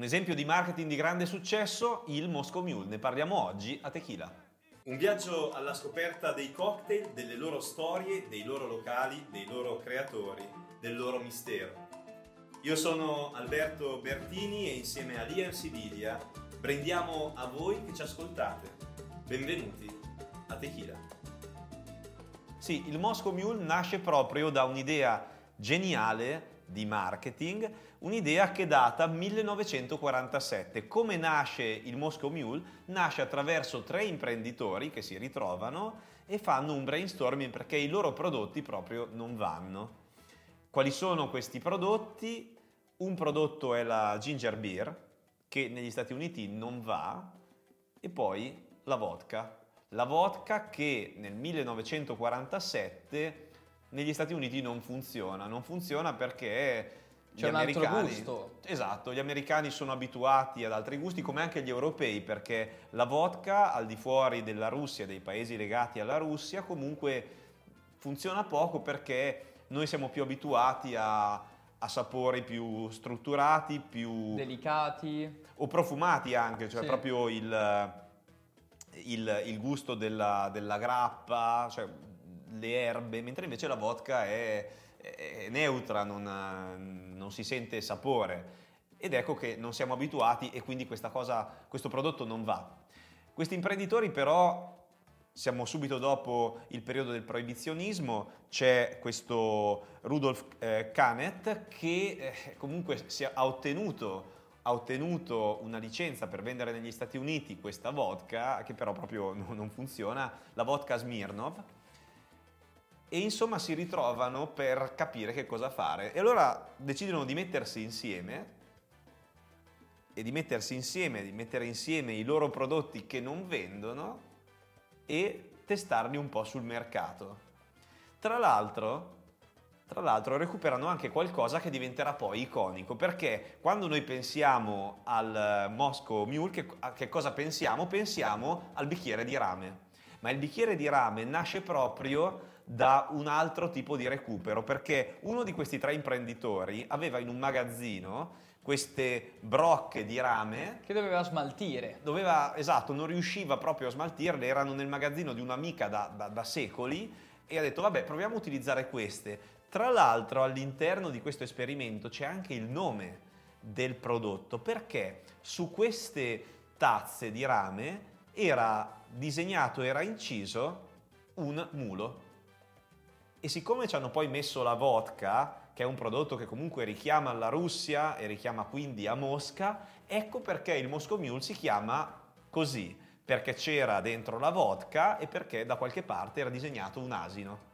Un esempio di marketing di grande successo, il Moscow Mule. Ne parliamo oggi a Tequila. Un viaggio alla scoperta dei cocktail, delle loro storie, dei loro locali, dei loro creatori, del loro mistero. Io sono Alberto Bertini e insieme a Liam Sibilia brindiamo a voi che ci ascoltate. Benvenuti a Tequila. Sì, il Moscow Mule nasce proprio da un'idea geniale di marketing, un'idea che data 1947. Come nasce il Moscow Mule? Nasce attraverso tre imprenditori che si ritrovano e fanno un brainstorming perché i loro prodotti proprio non vanno. Quali sono questi prodotti? Un prodotto è la ginger beer, che negli Stati Uniti non va, e poi la vodka. La vodka che nel 1947 negli Stati Uniti non funziona, non funziona perché C'è un altro gusto. Esatto, gli americani sono abituati ad altri gusti come anche gli europei perché la vodka al di fuori della Russia, dei paesi legati alla Russia, comunque funziona poco perché noi siamo più abituati a, a sapori più strutturati, più Delicati. o profumati anche, cioè Sì. proprio il, il- il gusto della, della grappa, cioè le erbe, mentre invece la vodka è, è neutra, non, ha- non si sente sapore. Ed ecco che non siamo abituati e quindi cosa, questo prodotto non va. Questi imprenditori però, siamo subito dopo il periodo del proibizionismo, c'è questo Rudolf eh, Canet che eh, comunque ha ottenuto ha ottenuto una licenza per vendere negli Stati Uniti questa vodka, che però proprio no- non funziona, la vodka Smirnov, e insomma si ritrovano per capire che cosa fare. E allora decidono di mettersi insieme e di mettersi insieme, di mettere insieme i loro prodotti che non vendono e testarli un po' sul mercato. Tra l'altro, tra l'altro recuperano anche qualcosa che diventerà poi iconico, perché quando noi pensiamo al Moscow Mule, che, a che cosa pensiamo? Pensiamo al bicchiere di rame. Ma il bicchiere di rame nasce proprio da un altro tipo di recupero, perché uno di questi tre imprenditori aveva in un magazzino queste brocche di rame Che doveva smaltire. doveva, esatto, non riusciva proprio a smaltirle, erano nel magazzino di un'amica da, da- da secoli e ha detto vabbè proviamo a utilizzare queste. Tra l'altro all'interno di questo esperimento c'è anche il nome del prodotto perché su queste tazze di rame era disegnato, era inciso un mulo. E siccome ci hanno poi messo la vodka, che è un prodotto che comunque richiama la Russia e richiama quindi a Mosca, ecco perché il Moscow Mule si chiama così, perché c'era dentro la vodka e perché da qualche parte era disegnato un asino.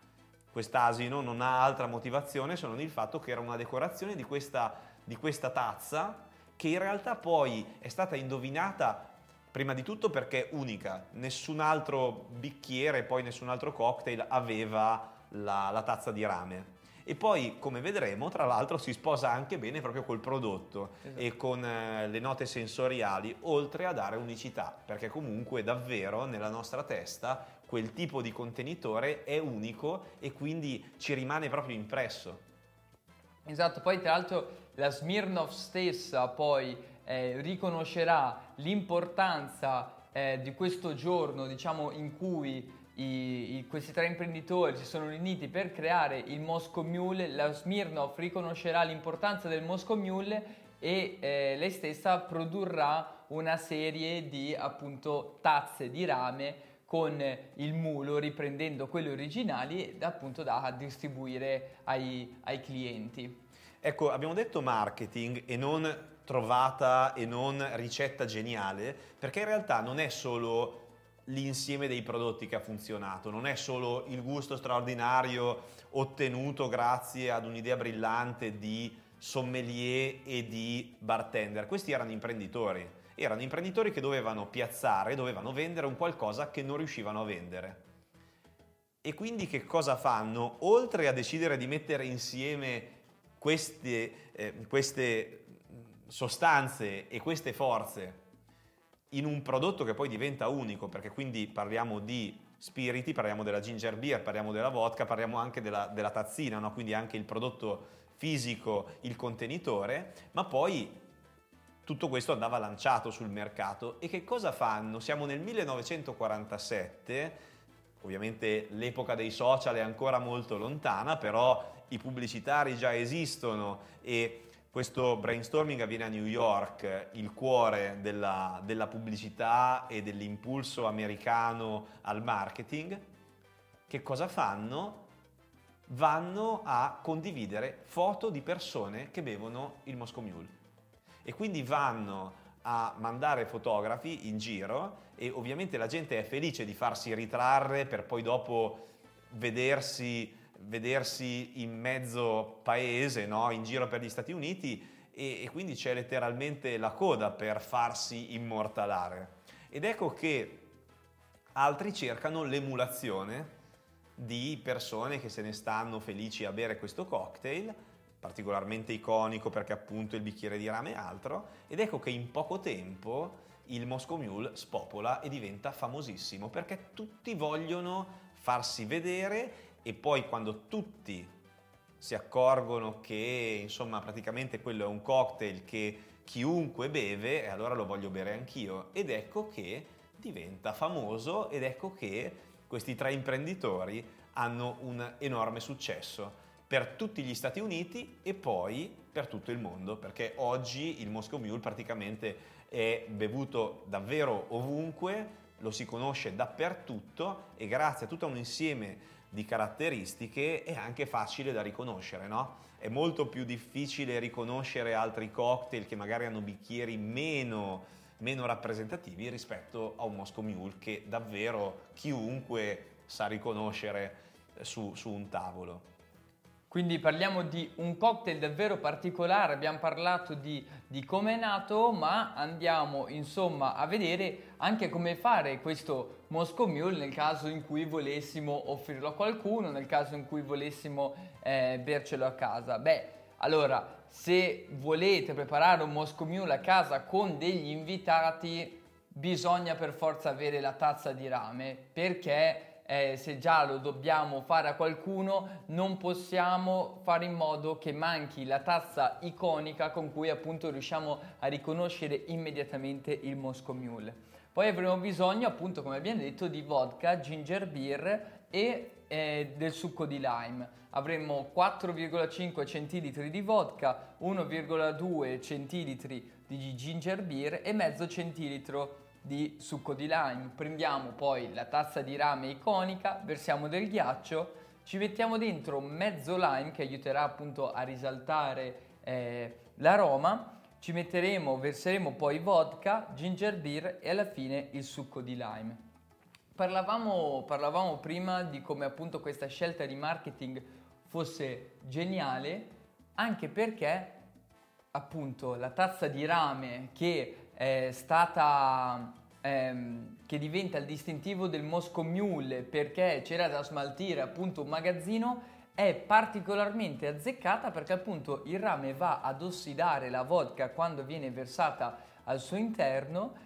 Quest'asino non ha altra motivazione se non il fatto che era una decorazione di questa, di questa tazza che in realtà poi è stata indovinata prima di tutto perché è unica, nessun altro bicchiere, poi nessun altro cocktail aveva la, la tazza di rame. E poi, come vedremo, tra l'altro si sposa anche bene proprio col prodotto Esatto. e con eh, le note sensoriali, oltre a dare unicità, perché comunque davvero nella nostra testa quel tipo di contenitore è unico e quindi ci rimane proprio impresso. Esatto, poi tra l'altro la Smirnov stessa poi eh, riconoscerà l'importanza eh, di questo giorno, diciamo, in cui i- i- questi tre imprenditori si sono riuniti per creare il Moscow Mule, la Smirnov riconoscerà l'importanza del Moscow Mule e eh, lei stessa produrrà una serie di appunto tazze di rame con il mulo riprendendo quelle originali appunto da distribuire ai, ai clienti. Ecco, abbiamo detto marketing e non trovata e non ricetta geniale, perché in realtà non è solo l'insieme dei prodotti che ha funzionato, non è solo il gusto straordinario ottenuto grazie ad un'idea brillante di sommelier e di bartender. Questi erano imprenditori, erano imprenditori che dovevano piazzare, dovevano vendere un qualcosa che non riuscivano a vendere. E quindi che cosa fanno? Oltre a decidere di mettere insieme queste, eh, queste sostanze e queste forze in un prodotto che poi diventa unico, perché quindi parliamo di spiriti, parliamo della ginger beer, parliamo della vodka, parliamo anche della, della tazzina, no? quindi anche il prodotto fisico, il contenitore, ma poi tutto questo andava lanciato sul mercato. E che cosa fanno? Siamo nel 1947, ovviamente l'epoca dei social è ancora molto lontana, però i pubblicitari già esistono e questo brainstorming avviene a New York, il cuore della, della pubblicità e dell'impulso americano al marketing. Che cosa fanno? Vanno a condividere foto di persone che bevono il Moscow Mule e quindi vanno a mandare fotografi in giro e ovviamente la gente è felice di farsi ritrarre per poi dopo vedersi vedersi in mezzo paese, no? in giro per gli Stati Uniti e, e quindi c'è letteralmente la coda per farsi immortalare. Ed ecco che altri cercano l'emulazione di persone che se ne stanno felici a bere questo cocktail, particolarmente iconico perché appunto il bicchiere di rame e altro, ed ecco che in poco tempo il Moscow Mule spopola e diventa famosissimo perché tutti vogliono farsi vedere e poi quando tutti si accorgono che insomma praticamente quello è un cocktail che chiunque beve e allora lo voglio bere anch'io. Ed ecco che diventa famoso ed ecco che questi tre imprenditori hanno un enorme successo. Per tutti gli Stati Uniti e poi per tutto il mondo perché oggi il Moscow Mule praticamente è bevuto davvero ovunque lo si conosce dappertutto e grazie a tutto un insieme di caratteristiche è anche facile da riconoscere, no? È molto più difficile riconoscere altri cocktail che magari hanno bicchieri meno, meno rappresentativi rispetto a un Moscow Mule che davvero chiunque sa riconoscere su, su un tavolo. Quindi parliamo di un cocktail davvero particolare, abbiamo parlato di, di come è nato, ma andiamo insomma a vedere anche come fare questo Moscow Mule nel caso in cui volessimo offrirlo a qualcuno, nel caso in cui volessimo eh, bercelo a casa. Beh, allora, se volete preparare un Moscow Mule a casa con degli invitati, bisogna per forza avere la tazza di rame perché eh, se già lo dobbiamo fare a qualcuno, non possiamo fare in modo che manchi la tazza iconica con cui appunto riusciamo a riconoscere immediatamente il Moscow Mule. Poi avremo bisogno appunto, come abbiamo detto, di vodka, ginger beer e eh, del succo di lime. Avremo 4,5 centilitri di vodka, 1,2 centilitri di ginger beer e mezzo centilitro di succo di lime. Prendiamo poi la tazza di rame iconica, versiamo del ghiaccio, ci mettiamo dentro mezzo lime che aiuterà appunto a risaltare eh, l'aroma, ci metteremo, verseremo poi vodka, ginger beer e alla fine il succo di lime. Parlavamo, parlavamo prima di come appunto questa scelta di marketing fosse geniale anche perché appunto la tazza di rame che è stata ehm, che diventa il distintivo del Moscow Mule perché c'era da smaltire appunto un magazzino è particolarmente azzeccata perché appunto il rame va ad ossidare la vodka quando viene versata al suo interno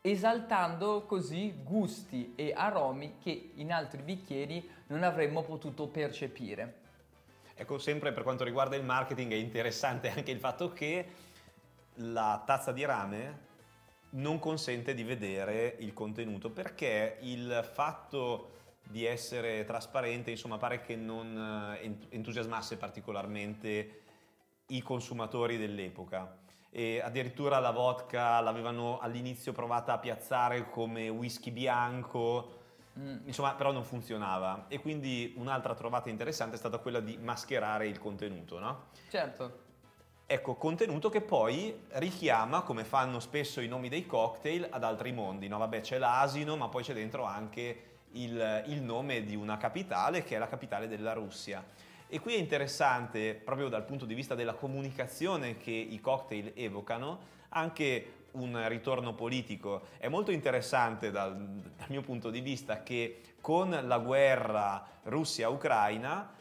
esaltando così gusti e aromi che in altri bicchieri non avremmo potuto percepire. Ecco, sempre per quanto riguarda il marketing è interessante anche il fatto che la tazza di rame non consente di vedere il contenuto perché il fatto di essere trasparente insomma pare che non eh, entusiasmasse particolarmente i consumatori dell'epoca e addirittura la vodka l'avevano all'inizio provata a piazzare come whisky bianco mm. insomma però non funzionava e quindi un'altra trovata interessante è stata quella di mascherare il contenuto no? certo Ecco, contenuto che poi richiama, come fanno spesso i nomi dei cocktail, ad altri mondi. No? Vabbè, c'è l'asino, ma poi c'è dentro anche il, il nome di una capitale, che è la capitale della Russia. E qui è interessante, proprio dal punto di vista della comunicazione che i cocktail evocano, anche un ritorno politico. È molto interessante dal, dal mio punto di vista che con la guerra Russia-Ucraina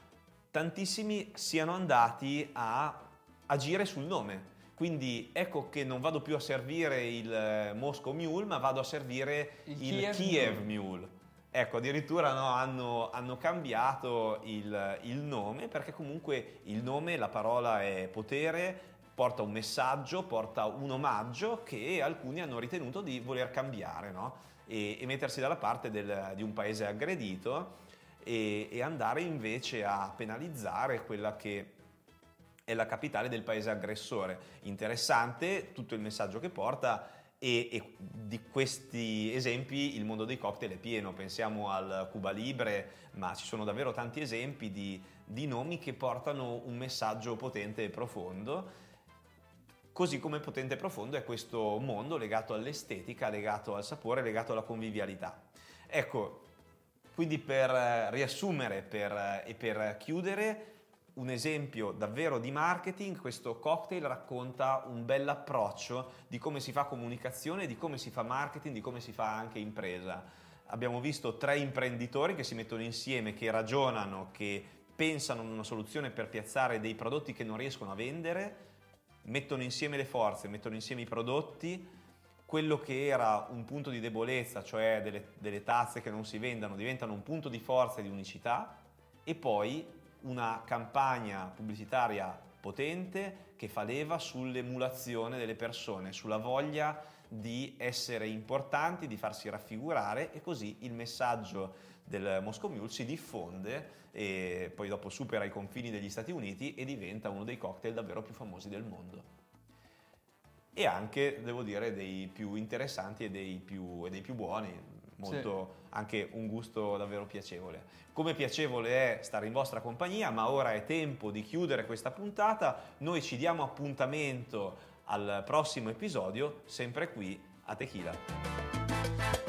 tantissimi siano andati a agire sul nome. Quindi ecco che non vado più a servire il eh, Moscow Mule, ma vado a servire il, il Kiev, Kiev Mule. Mule. Ecco, addirittura no, hanno, hanno, cambiato il, il, nome perché comunque il nome, la parola è potere, porta un messaggio, porta un omaggio che alcuni hanno ritenuto di voler cambiare no? e, e, mettersi dalla parte del, di un paese aggredito e, e andare invece a penalizzare quella che è la capitale del paese aggressore. Interessante tutto il messaggio che porta e, e, di questi esempi il mondo dei cocktail è pieno, pensiamo al Cuba Libre, ma ci sono davvero tanti esempi di, di nomi che portano un messaggio potente e profondo. Così come potente e profondo è questo mondo legato all'estetica, legato al sapore, legato alla convivialità. Ecco, quindi per riassumere per, e per chiudere, un esempio davvero di marketing, questo cocktail racconta un bel approccio di come si fa comunicazione, di come si fa marketing, di come si fa anche impresa. Abbiamo visto tre imprenditori che si mettono insieme, che ragionano, che pensano a una soluzione per piazzare dei prodotti che non riescono a vendere, mettono insieme le forze, mettono insieme i prodotti, quello che era un punto di debolezza, cioè delle, delle tazze che non si vendano, diventano un punto di forza e di unicità e poi una campagna pubblicitaria potente che fa leva sull'emulazione delle persone, sulla voglia di essere importanti, di farsi raffigurare e così il messaggio del Moscow Mule si diffonde e poi dopo supera i confini degli Stati Uniti e diventa uno dei cocktail davvero più famosi del mondo. E anche, devo dire, dei più interessanti e dei più, e dei più buoni molto sì. anche un gusto davvero piacevole. Come piacevole è stare in vostra compagnia, ma ora è tempo di chiudere questa puntata. Noi ci diamo appuntamento al prossimo episodio, sempre qui a Tequila.